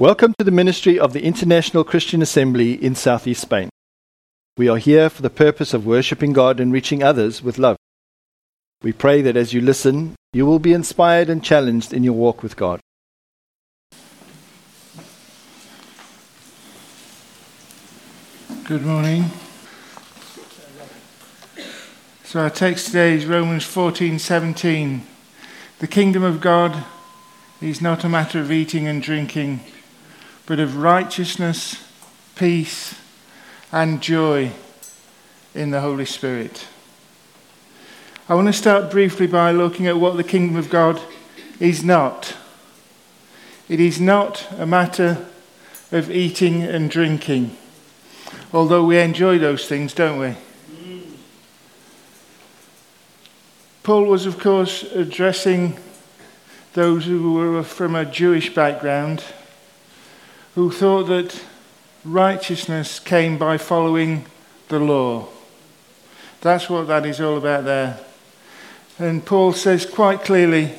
Welcome to the ministry of the International Christian Assembly in Southeast Spain. We are here for the purpose of worshipping God and reaching others with love. We pray that as you listen, you will be inspired and challenged in your walk with God. Good morning. So our text today is Romans 14:17. The kingdom of God is not a matter of eating and drinking, but of righteousness, peace, and joy in the Holy Spirit. I want to start briefly by looking at what the kingdom of God is not. It is not a matter of eating and drinking, although we enjoy those things, don't we? Paul was, of course, addressing those who were from a Jewish background who thought that righteousness came by following the law. That's what that is all about there. And Paul says quite clearly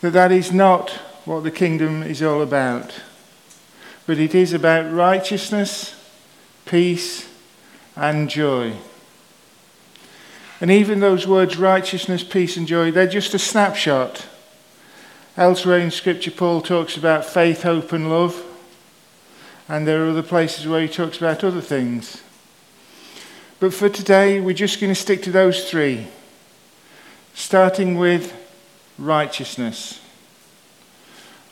that that is not what the kingdom is all about, but it is about righteousness, peace, and joy. And even those words, righteousness, peace, and joy, they're just a snapshot. Elsewhere in Scripture, Paul talks about faith, hope, and love. And there are other places where he talks about other things. But for today, we're just going to stick to those three, starting with righteousness.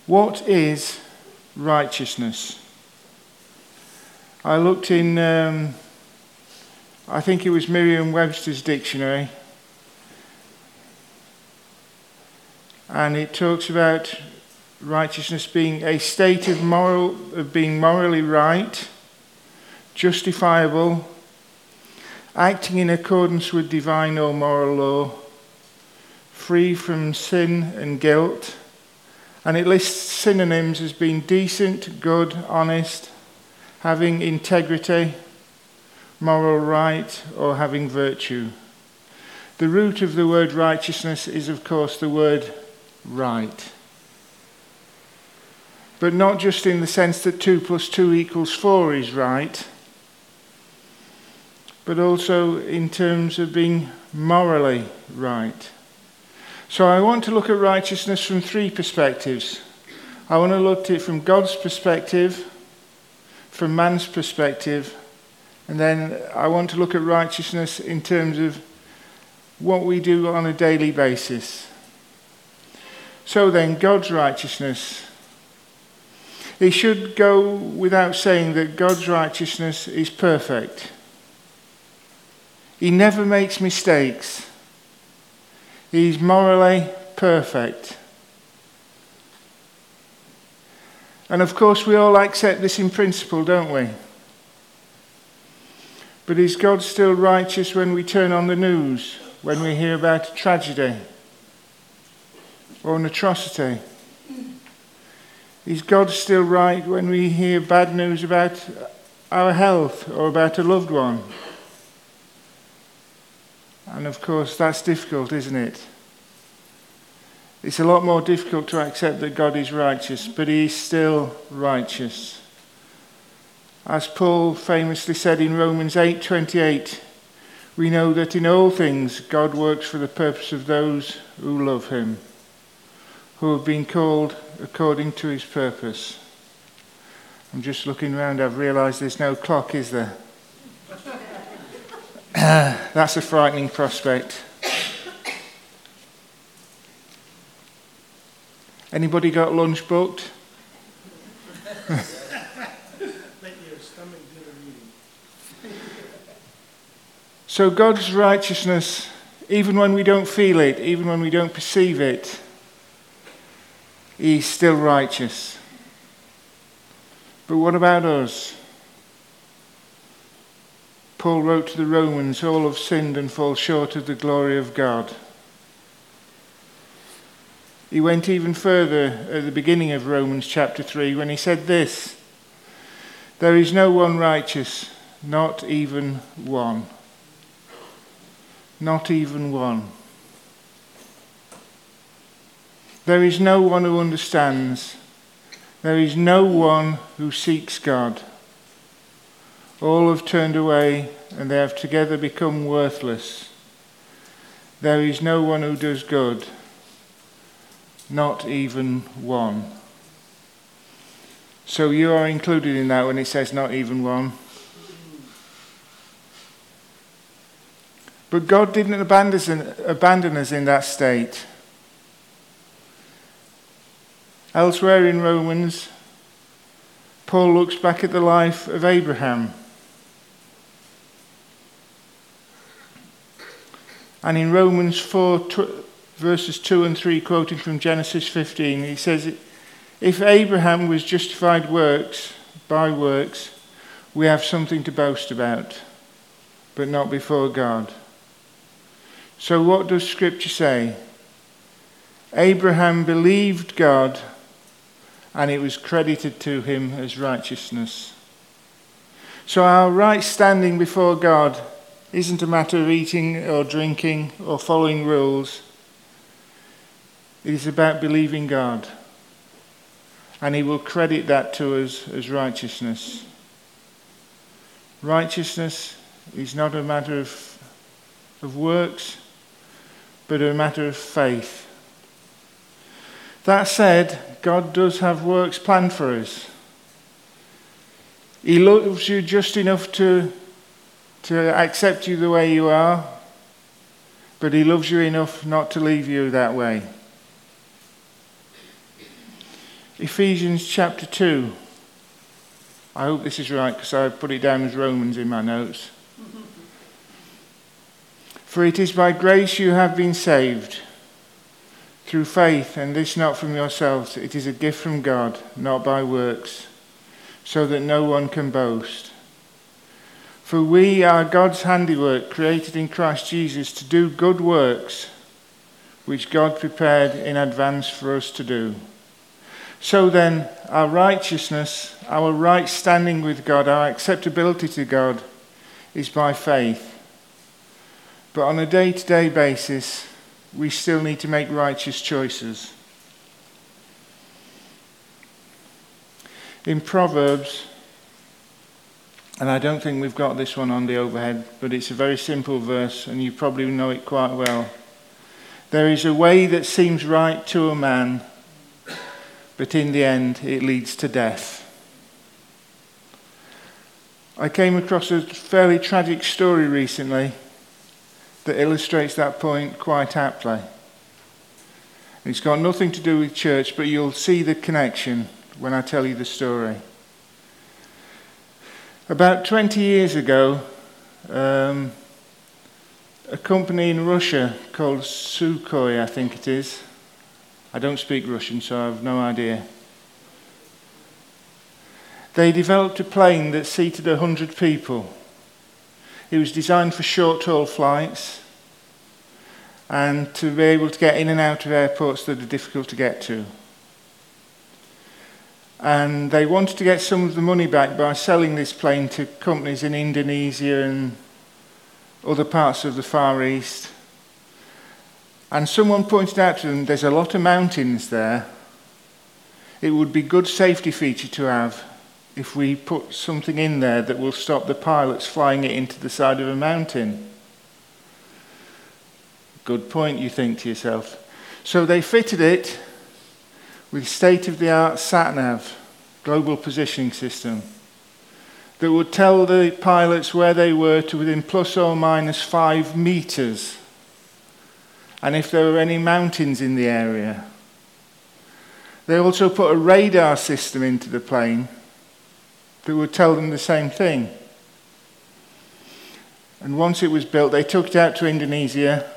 What is righteousness? I looked in, um, I think it was Merriam Webster's dictionary, and it talks about righteousness being a state of moral of being morally right, justifiable, acting in accordance with divine or moral law, free from sin and guilt, and it lists synonyms as being decent, good, honest, having integrity, moral right, or having virtue. The root of the word righteousness is, of course, the word right but not just in the sense that 2 plus 2 equals 4 is right, but also in terms of being morally right. So I want to look at righteousness from three perspectives. I want to look at it from God's perspective, from man's perspective, and then I want to look at righteousness in terms of what we do on a daily basis. So then, God's righteousness. It should go without saying that God's righteousness is perfect. He never makes mistakes. He's morally perfect. And of course, we all accept this in principle, don't we? But is God still righteous when we turn on the news, when we hear about a tragedy or an atrocity? Is God still right when we hear bad news about our health or about a loved one? And of course, that's difficult, isn't it? It's a lot more difficult to accept that God is righteous, but He is still righteous. As Paul famously said in Romans 8:28, we know that in all things God works for the purpose of those who love Him who have been called according to his purpose. I'm just looking around, I've realised there's no clock, is there? That's a frightening prospect. Anybody got lunch booked? so God's righteousness, even when we don't feel it, even when we don't perceive it, he's still righteous. But what about us? Paul wrote to the Romans, All have sinned and fall short of the glory of God. He went even further at the beginning of Romans chapter 3 when he said this There is no one righteous, not even one. Not even one. There is no one who understands. There is no one who seeks God. All have turned away and they have together become worthless. There is no one who does good, not even one. So you are included in that when it says not even one. But God didn't abandon us in that state. Elsewhere in Romans, Paul looks back at the life of Abraham. And in Romans 4, verses 2 and 3, quoting from Genesis 15, he says, If Abraham was justified works by works, we have something to boast about, but not before God. So, what does Scripture say? Abraham believed God, and it was credited to him as righteousness. So, our right standing before God isn't a matter of eating or drinking or following rules. It is about believing God. And He will credit that to us as righteousness. Righteousness is not a matter of, of works, but a matter of faith. That said, God does have works planned for us. He loves you just enough to to accept you the way you are, but He loves you enough not to leave you that way. Ephesians chapter 2. I hope this is right because I put it down as Romans in my notes. For it is by grace you have been saved, through faith, and this not from yourselves. It is a gift from God, not by works, so that no one can boast. For we are God's handiwork, created in Christ Jesus to do good works, which God prepared in advance for us to do. So then, our righteousness, our right standing with God, our acceptability to God is by faith. But on a day to day basis, we still need to make righteous choices. In Proverbs, and I don't think we've got this one on the overhead, but it's a very simple verse, and you probably know it quite well. There is a way that seems right to a man, but in the end it leads to death. I came across a fairly tragic story recently that illustrates that point quite aptly. It's got nothing to do with church, but you'll see the connection when I tell you the story. About 20 years ago, um, a company in Russia called Sukhoi, I think it is. I don't speak Russian, so I have no idea. They developed a plane that seated 100 people. It was designed for short haul flights and to be able to get in and out of airports that are difficult to get to and they wanted to get some of the money back by selling this plane to companies in Indonesia and other parts of the Far East. And someone pointed out to them there's a lot of mountains there. It would be good safety feature to have if we put something in there that will stop the pilots flying it into the side of a mountain. Good point, you think to yourself. So they fitted it with state of the art SatNav, global positioning system, that would tell the pilots where they were to within plus or minus five meters, and if there were any mountains in the area. They also put a radar system into the plane that would tell them the same thing. And once it was built, they took it out to Indonesia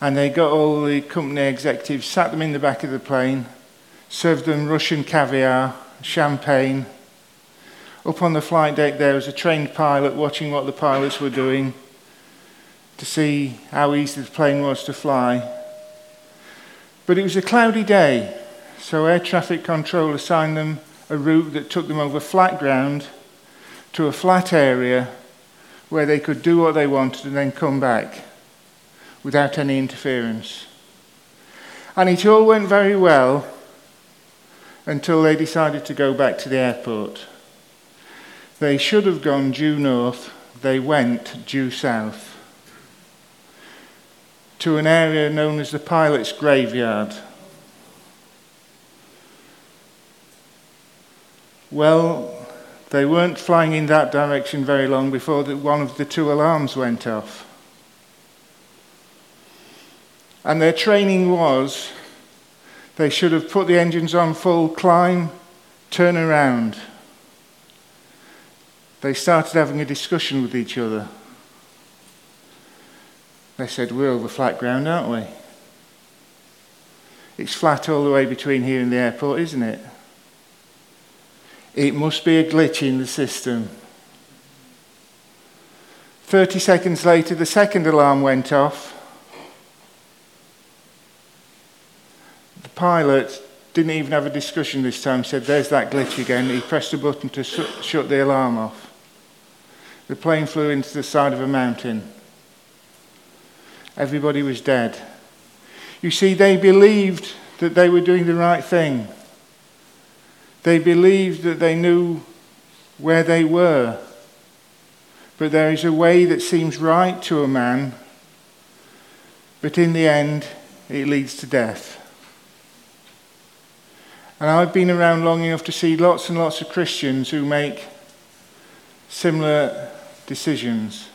and they got all the company executives, sat them in the back of the plane, served them Russian caviar, champagne. Up on the flight deck, there was a trained pilot watching what the pilots were doing to see how easy the plane was to fly. But it was a cloudy day, so air traffic control assigned them a route that took them over flat ground to a flat area where they could do what they wanted and then come back without any interference. And it all went very well until they decided to go back to the airport. They should have gone due north, they went due south to an area known as the pilot's graveyard. Well, they weren't flying in that direction very long before the, one of the two alarms went off. And their training was they should have put the engines on full, climb, turn around. They started having a discussion with each other. They said, We're over flat ground, aren't we? It's flat all the way between here and the airport, isn't it? It must be a glitch in the system. 30 seconds later, the second alarm went off. The pilot didn't even have a discussion this time, said, There's that glitch again. He pressed a button to shut the alarm off. The plane flew into the side of a mountain. Everybody was dead. You see, they believed that they were doing the right thing. They believed that they knew where they were. But there is a way that seems right to a man, but in the end, it leads to death. And I've been around long enough to see lots and lots of Christians who make similar decisions.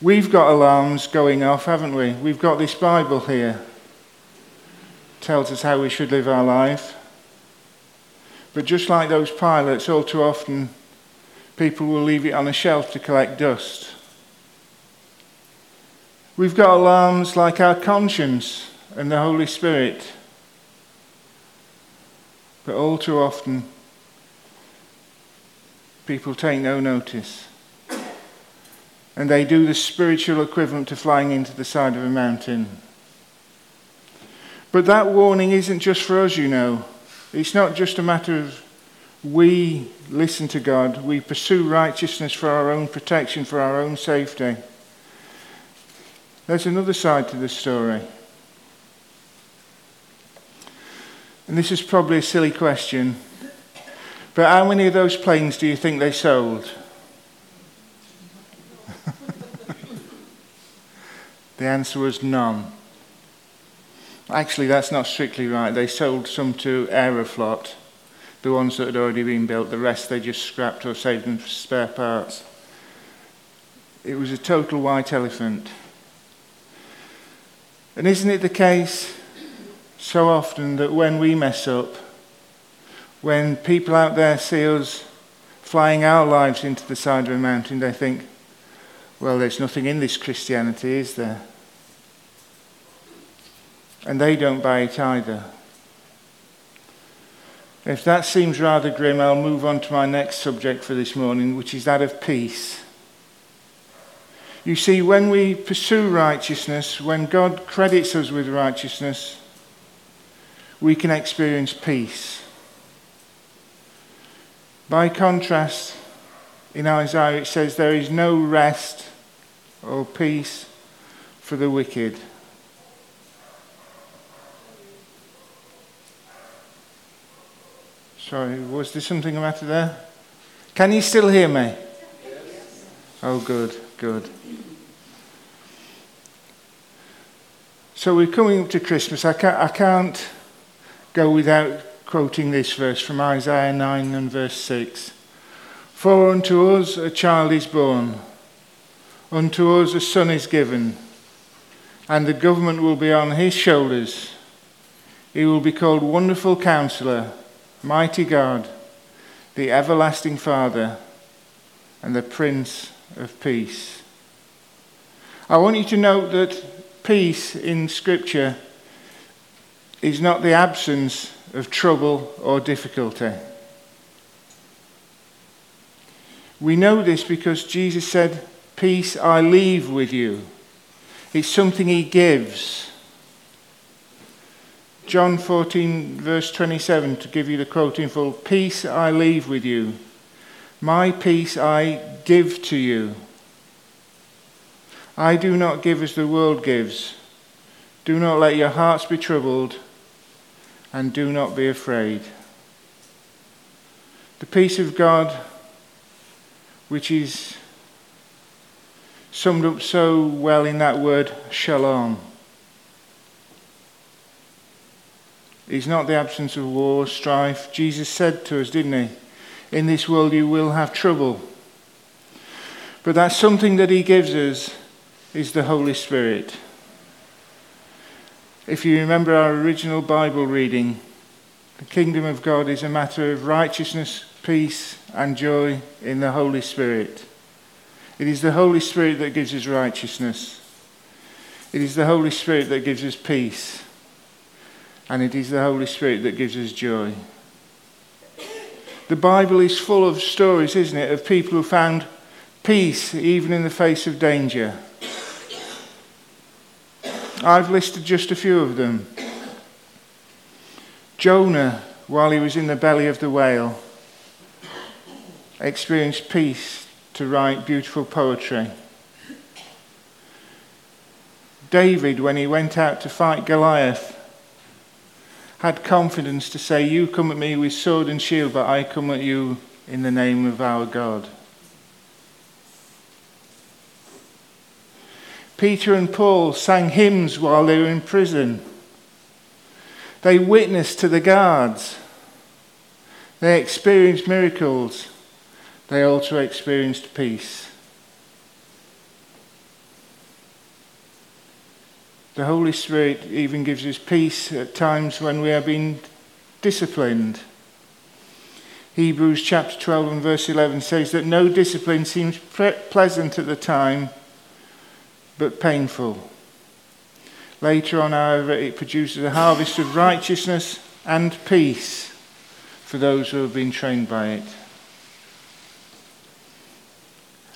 We've got alarms going off, haven't we? We've got this Bible here. Tells us how we should live our life. But just like those pilots, all too often people will leave it on a shelf to collect dust. We've got alarms like our conscience and the Holy Spirit. But all too often, people take no notice and they do the spiritual equivalent to flying into the side of a mountain. But that warning isn't just for us, you know. It's not just a matter of we listen to God, we pursue righteousness for our own protection, for our own safety. There's another side to the story. And this is probably a silly question, but how many of those planes do you think they sold? The answer was none. Actually, that's not strictly right. They sold some to Aeroflot, the ones that had already been built. The rest they just scrapped or saved them for spare parts. It was a total white elephant. And isn't it the case so often that when we mess up, when people out there see us flying our lives into the side of a mountain, they think, well, there's nothing in this Christianity, is there? And they don't buy it either. If that seems rather grim, I'll move on to my next subject for this morning, which is that of peace. You see, when we pursue righteousness, when God credits us with righteousness, we can experience peace. By contrast, in Isaiah it says, There is no rest or peace for the wicked. Sorry, was there something the matter there? Can you still hear me? Yes. Oh, good, good. So we're coming up to Christmas. I can't, I can't go without quoting this verse from Isaiah 9 and verse 6. For unto us a child is born, unto us a son is given, and the government will be on his shoulders. He will be called Wonderful Counselor Mighty God, the everlasting Father, and the Prince of Peace. I want you to note that peace in Scripture is not the absence of trouble or difficulty. We know this because Jesus said, Peace I leave with you. It's something he gives. John 14, verse 27, to give you the quote in full Peace I leave with you, my peace I give to you. I do not give as the world gives. Do not let your hearts be troubled, and do not be afraid. The peace of God, which is summed up so well in that word shalom, is not the absence of war, strife. Jesus said to us, didn't he? In this world you will have trouble. But that's something that he gives us is the Holy Spirit. If you remember our original Bible reading, the kingdom of God is a matter of righteousness, peace, and joy in the Holy Spirit. It is the Holy Spirit that gives us righteousness. It is the Holy Spirit that gives us peace. And it is the Holy Spirit that gives us joy. The Bible is full of stories, isn't it, of people who found peace even in the face of danger. I've listed just a few of them. Jonah, while he was in the belly of the whale, experienced peace to write beautiful poetry. David, when he went out to fight Goliath, had confidence to say, You come at me with sword and shield, but I come at you in the name of our God. Peter and Paul sang hymns while they were in prison. They witnessed to the guards. They experienced miracles. They also experienced peace. The Holy Spirit even gives us peace at times when we are being disciplined. Hebrews chapter 12 and verse 11 says that no discipline seems pleasant at the time but painful. Later on, however, it produces a harvest of righteousness and peace for those who have been trained by it.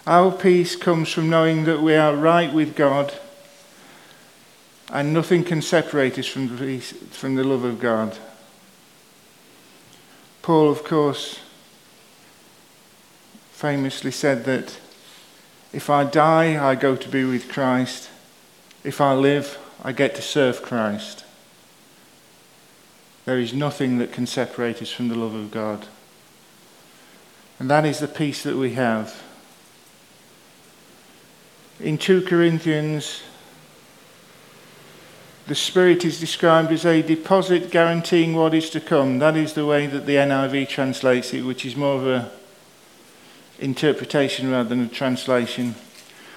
Our peace comes from knowing that we are right with God and nothing can separate us from the, from the love of God. Paul, of course, famously said that if I die, I go to be with Christ. If I live, I get to serve Christ. There is nothing that can separate us from the love of God. And that is the peace that we have. In 2 Corinthians, the Spirit is described as a deposit guaranteeing what is to come. That is the way that the NIV translates it, which is more of an interpretation rather than a translation.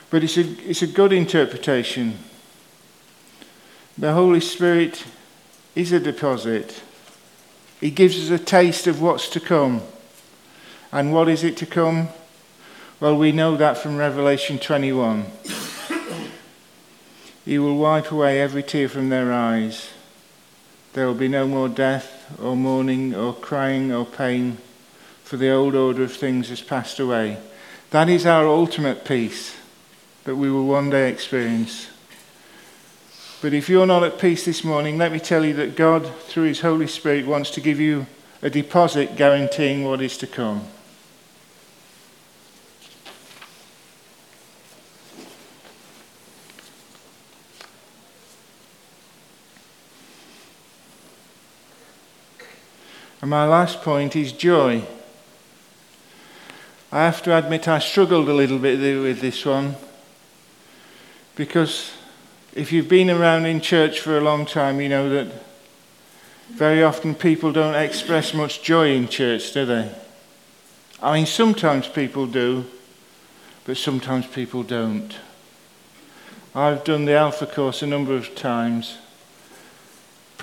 But it's a, it's a good interpretation. The Holy Spirit is a deposit. He gives us a taste of what's to come. And what is it to come? Well, we know that from Revelation 21. He will wipe away every tear from their eyes. There will be no more death, or mourning, or crying, or pain for the old order of things has passed away. That is our ultimate peace that we will one day experience. But if you're not at peace this morning, let me tell you that God, through His Holy Spirit, wants to give you a deposit guaranteeing what is to come. And my last point is joy. I have to admit I struggled a little bit with this one because if you've been around in church for a long time, you know that very often people don't express much joy in church, do they? I mean, sometimes people do, but sometimes people don't. I've done the Alpha course a number of times.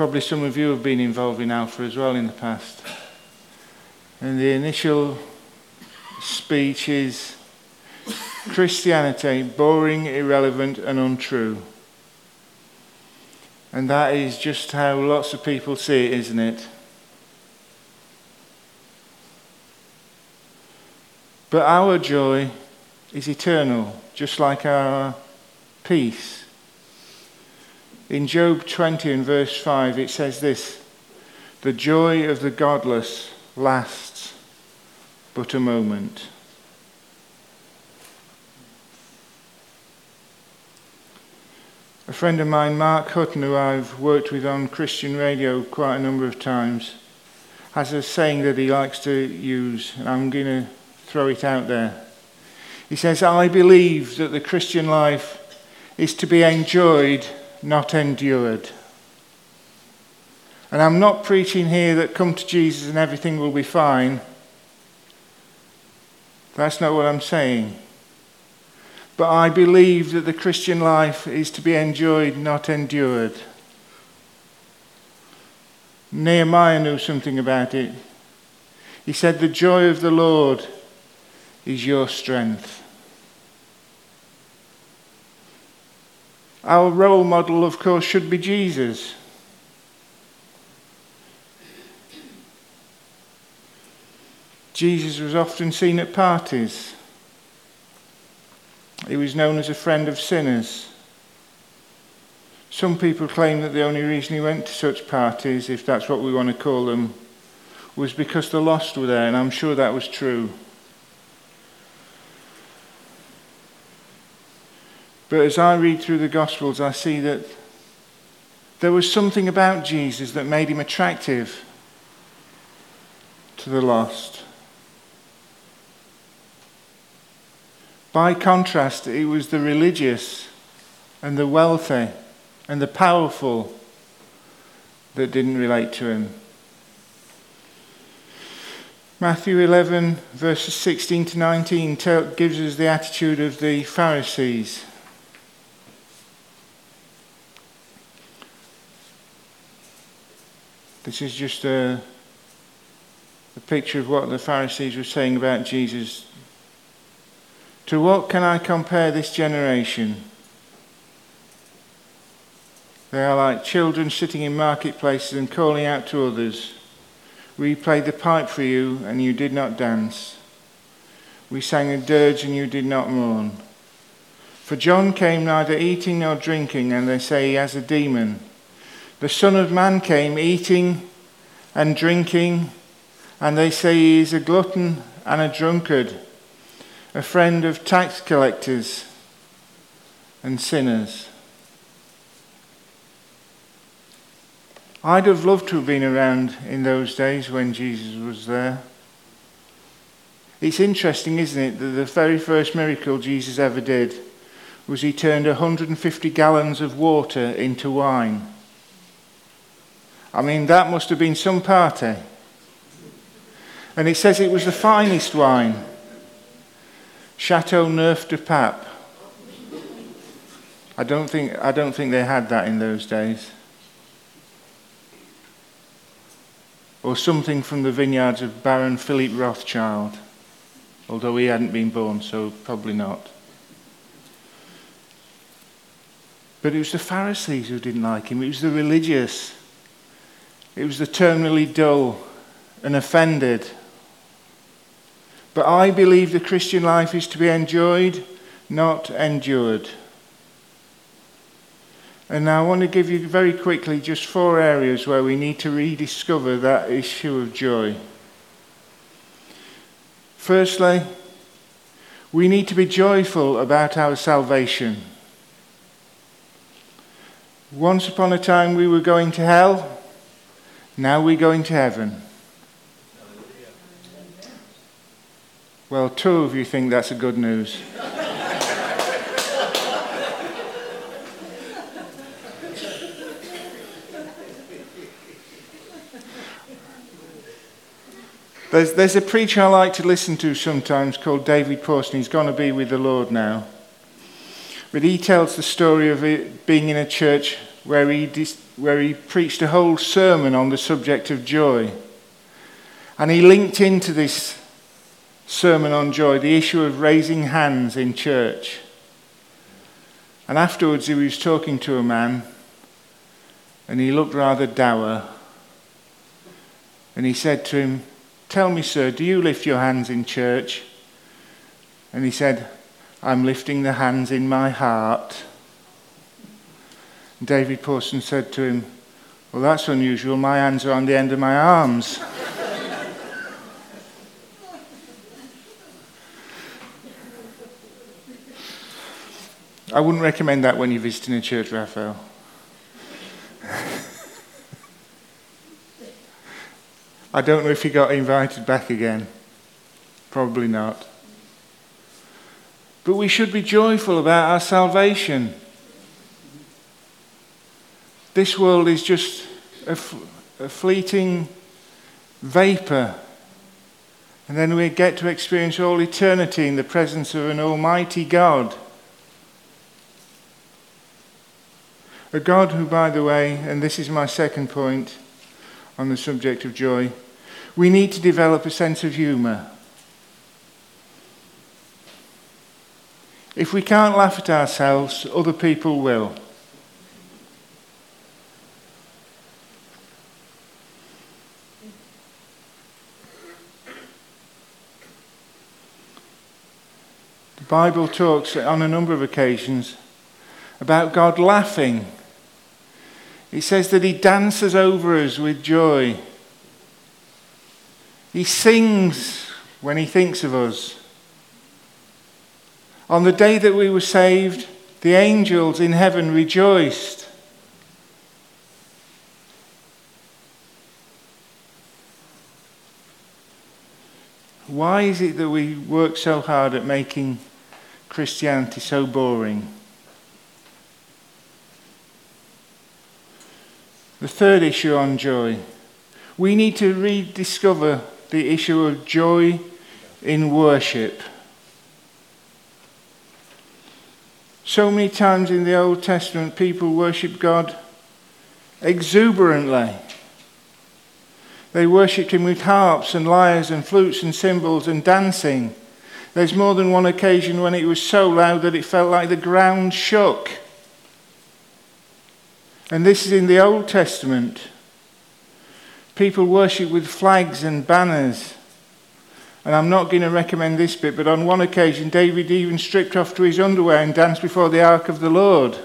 Probably some of you have been involved in Alpha as well in the past. And the initial speech is Christianity boring, irrelevant, and untrue. And that is just how lots of people see it, isn't it? But our joy is eternal, just like our peace. In Job 20 and verse 5, it says this The joy of the godless lasts but a moment. A friend of mine, Mark Hutton, who I've worked with on Christian radio quite a number of times, has a saying that he likes to use, and I'm going to throw it out there. He says, I believe that the Christian life is to be enjoyed, not endured. And I'm not preaching here that come to Jesus and everything will be fine. That's not what I'm saying. But I believe that the Christian life is to be enjoyed, not endured. Nehemiah knew something about it. He said, The joy of the Lord is your strength. Our role model, of course, should be Jesus. Jesus was often seen at parties. He was known as a friend of sinners. Some people claim that the only reason he went to such parties, if that's what we want to call them, was because the lost were there, and I'm sure that was true. But as I read through the Gospels, I see that there was something about Jesus that made him attractive to the lost. By contrast, it was the religious and the wealthy and the powerful that didn't relate to him. Matthew 11, verses 16 to 19, gives us the attitude of the Pharisees. This is just a, a picture of what the Pharisees were saying about Jesus. To what can I compare this generation? They are like children sitting in marketplaces and calling out to others. We played the pipe for you, and you did not dance. We sang a dirge, and you did not mourn. For John came neither eating nor drinking, and they say he has a demon. The Son of Man came eating and drinking, and they say he is a glutton and a drunkard, a friend of tax collectors and sinners. I'd have loved to have been around in those days when Jesus was there. It's interesting, isn't it, that the very first miracle Jesus ever did was he turned 150 gallons of water into wine. I mean, that must have been some party. And it says it was the finest wine Châteauneuf-du-Pape. I don't think, I don't think they had that in those days. or something from the vineyards of Baron Philip Rothschild, although he hadn't been born, so probably not. But it was the Pharisees who didn't like him, it was the religious, it was the terminally dull and offended. But I believe the Christian life is to be enjoyed, not endured. And now I want to give you very quickly just four areas where we need to rediscover that issue of joy. Firstly, we need to be joyful about our salvation. Once upon a time we were going to hell, now we're going to heaven. Well, two of you think that's a good news. There's, there's a preacher I like to listen to sometimes called David Pawson. He's going to be with the Lord now. But he tells the story of being in a church where he, where he preached a whole sermon on the subject of joy. And he linked into this sermon on joy the issue of raising hands in church. And afterwards, he was talking to a man, and he looked rather dour. And he said to him, Tell me, sir, do you lift your hands in church? And he said, I'm lifting the hands in my heart. David Pawson said to him, Well, that's unusual. My hands are on the end of my arms. I wouldn't recommend that when you're visiting a church, Raphael. I don't know if he got invited back again. Probably not. But we should be joyful about our salvation. This world is just a, fleeting vapor. And then we get to experience all eternity in the presence of an almighty God. A God who, by the way, and this is my second point on the subject of joy, we need to develop a sense of humour. If we can't laugh at ourselves, other people will. Bible talks on a number of occasions about God laughing he says that He dances over us with joy. He sings when He thinks of us. On the day that we were saved, the angels in heaven rejoiced. Why is it that we work so hard at making Christianity so boring? The third issue on joy. We need to rediscover the issue of joy in worship. So many times in the Old Testament, people worship God exuberantly. They worshipped Him with harps and lyres and flutes and cymbals and dancing. There's more than one occasion when it was so loud that it felt like the ground shook. And this is in the Old Testament. People worship with flags and banners. And I'm not going to recommend this bit, but on one occasion, David even stripped off to his underwear and danced before the ark of the Lord.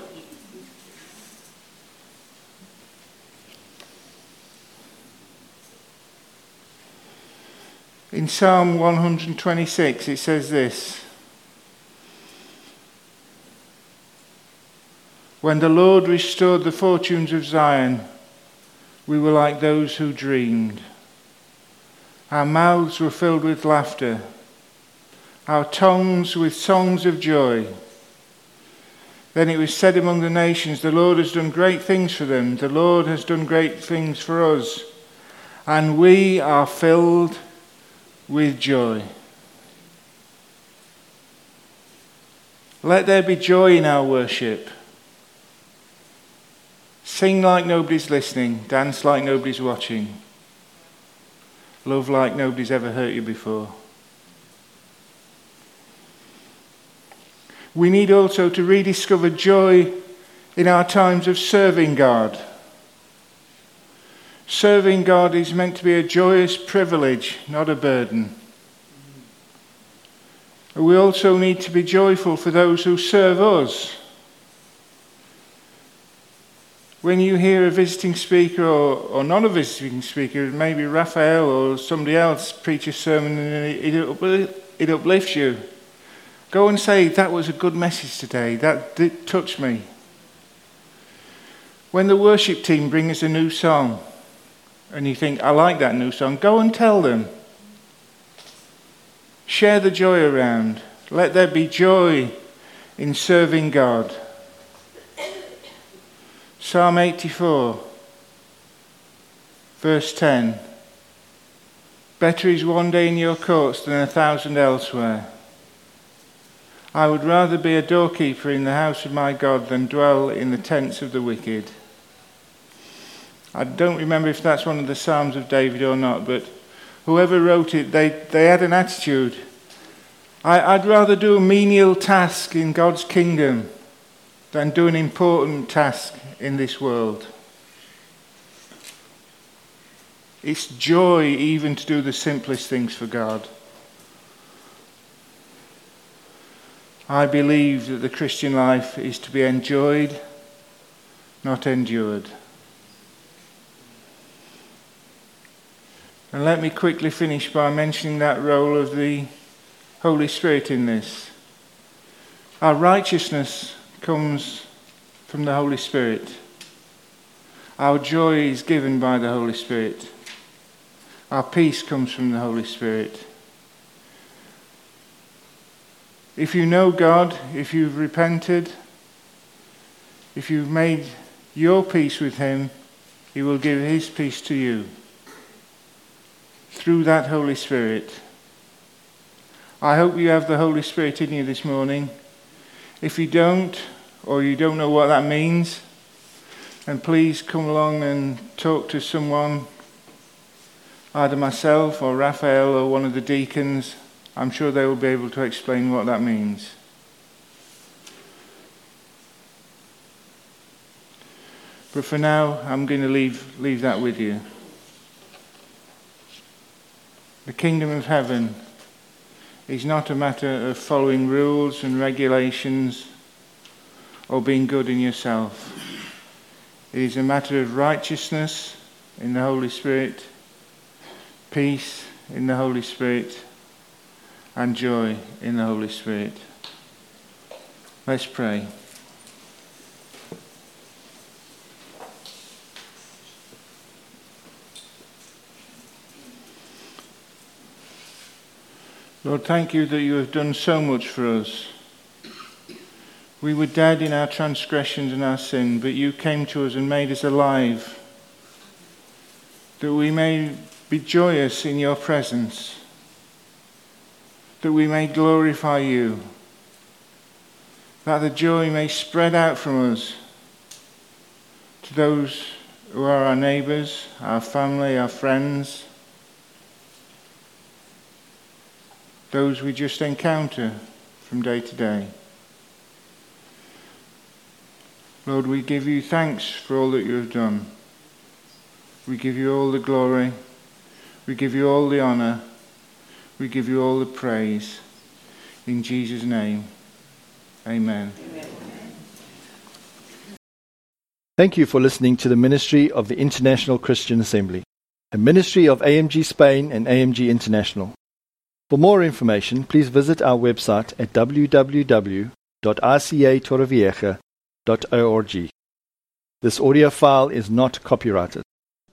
In Psalm 126, it says this When the Lord restored the fortunes of Zion, we were like those who dreamed. Our mouths were filled with laughter, our tongues with songs of joy. Then it was said among the nations, The Lord has done great things for them, the Lord has done great things for us, and we are filled with joy. Let there be joy in our worship. Sing like nobody's listening, dance like nobody's watching, love like nobody's ever hurt you before. We need also to rediscover joy in our times of serving God. Serving God is meant to be a joyous privilege, not a burden. We also need to be joyful for those who serve us when you hear a visiting speaker or, or not a visiting speaker, maybe Raphael or somebody else preach a sermon and it, it uplifts you, go and say, That was a good message today. That did touch me. When the worship team brings a new song and you think, I like that new song, go and tell them. Share the joy around. Let there be joy in serving God. Psalm 84, verse 10. Better is one day in your courts than a thousand elsewhere. I would rather be a doorkeeper in the house of my God than dwell in the tents of the wicked. I don't remember if that's one of the Psalms of David or not, but whoever wrote it, they, they had an attitude. I, I'd rather do a menial task in God's kingdom than do an important task in this world. It's joy even to do the simplest things for God. I believe that the Christian life is to be enjoyed, not endured. And let me quickly finish by mentioning that role of the Holy Spirit in this. Our righteousness comes from the Holy Spirit. Our joy is given by the Holy Spirit. Our peace comes from the Holy Spirit. If you know God, if you've repented, if you've made your peace with Him, He will give His peace to you through that Holy Spirit. I hope you have the Holy Spirit in you this morning. If you don't, or you don't know what that means, then please come along and talk to someone, either myself or Raphael or one of the deacons. I'm sure they will be able to explain what that means. But for now, I'm going to leave, leave that with you. The kingdom of heaven is not a matter of following rules and regulations or being good in yourself. It is a matter of righteousness in the Holy Spirit, peace in the Holy Spirit, and joy in the Holy Spirit. Let's pray. Lord, thank you that you have done so much for us. We were dead in our transgressions and our sin, but you came to us and made us alive, that we may be joyous in your presence, that we may glorify you, that the joy may spread out from us to those who are our neighbours, our family, our friends, those we just encounter from day to day. Lord, we give you thanks for all that you have done. We give you all the glory. We give you all the honour. We give you all the praise. In Jesus' name, amen. amen. Thank you for listening to the ministry of the International Christian Assembly, a ministry of AMG Spain and AMG International. For more information, please visit our website at www.rcatorrevieja.org. This audio file is not copyrighted.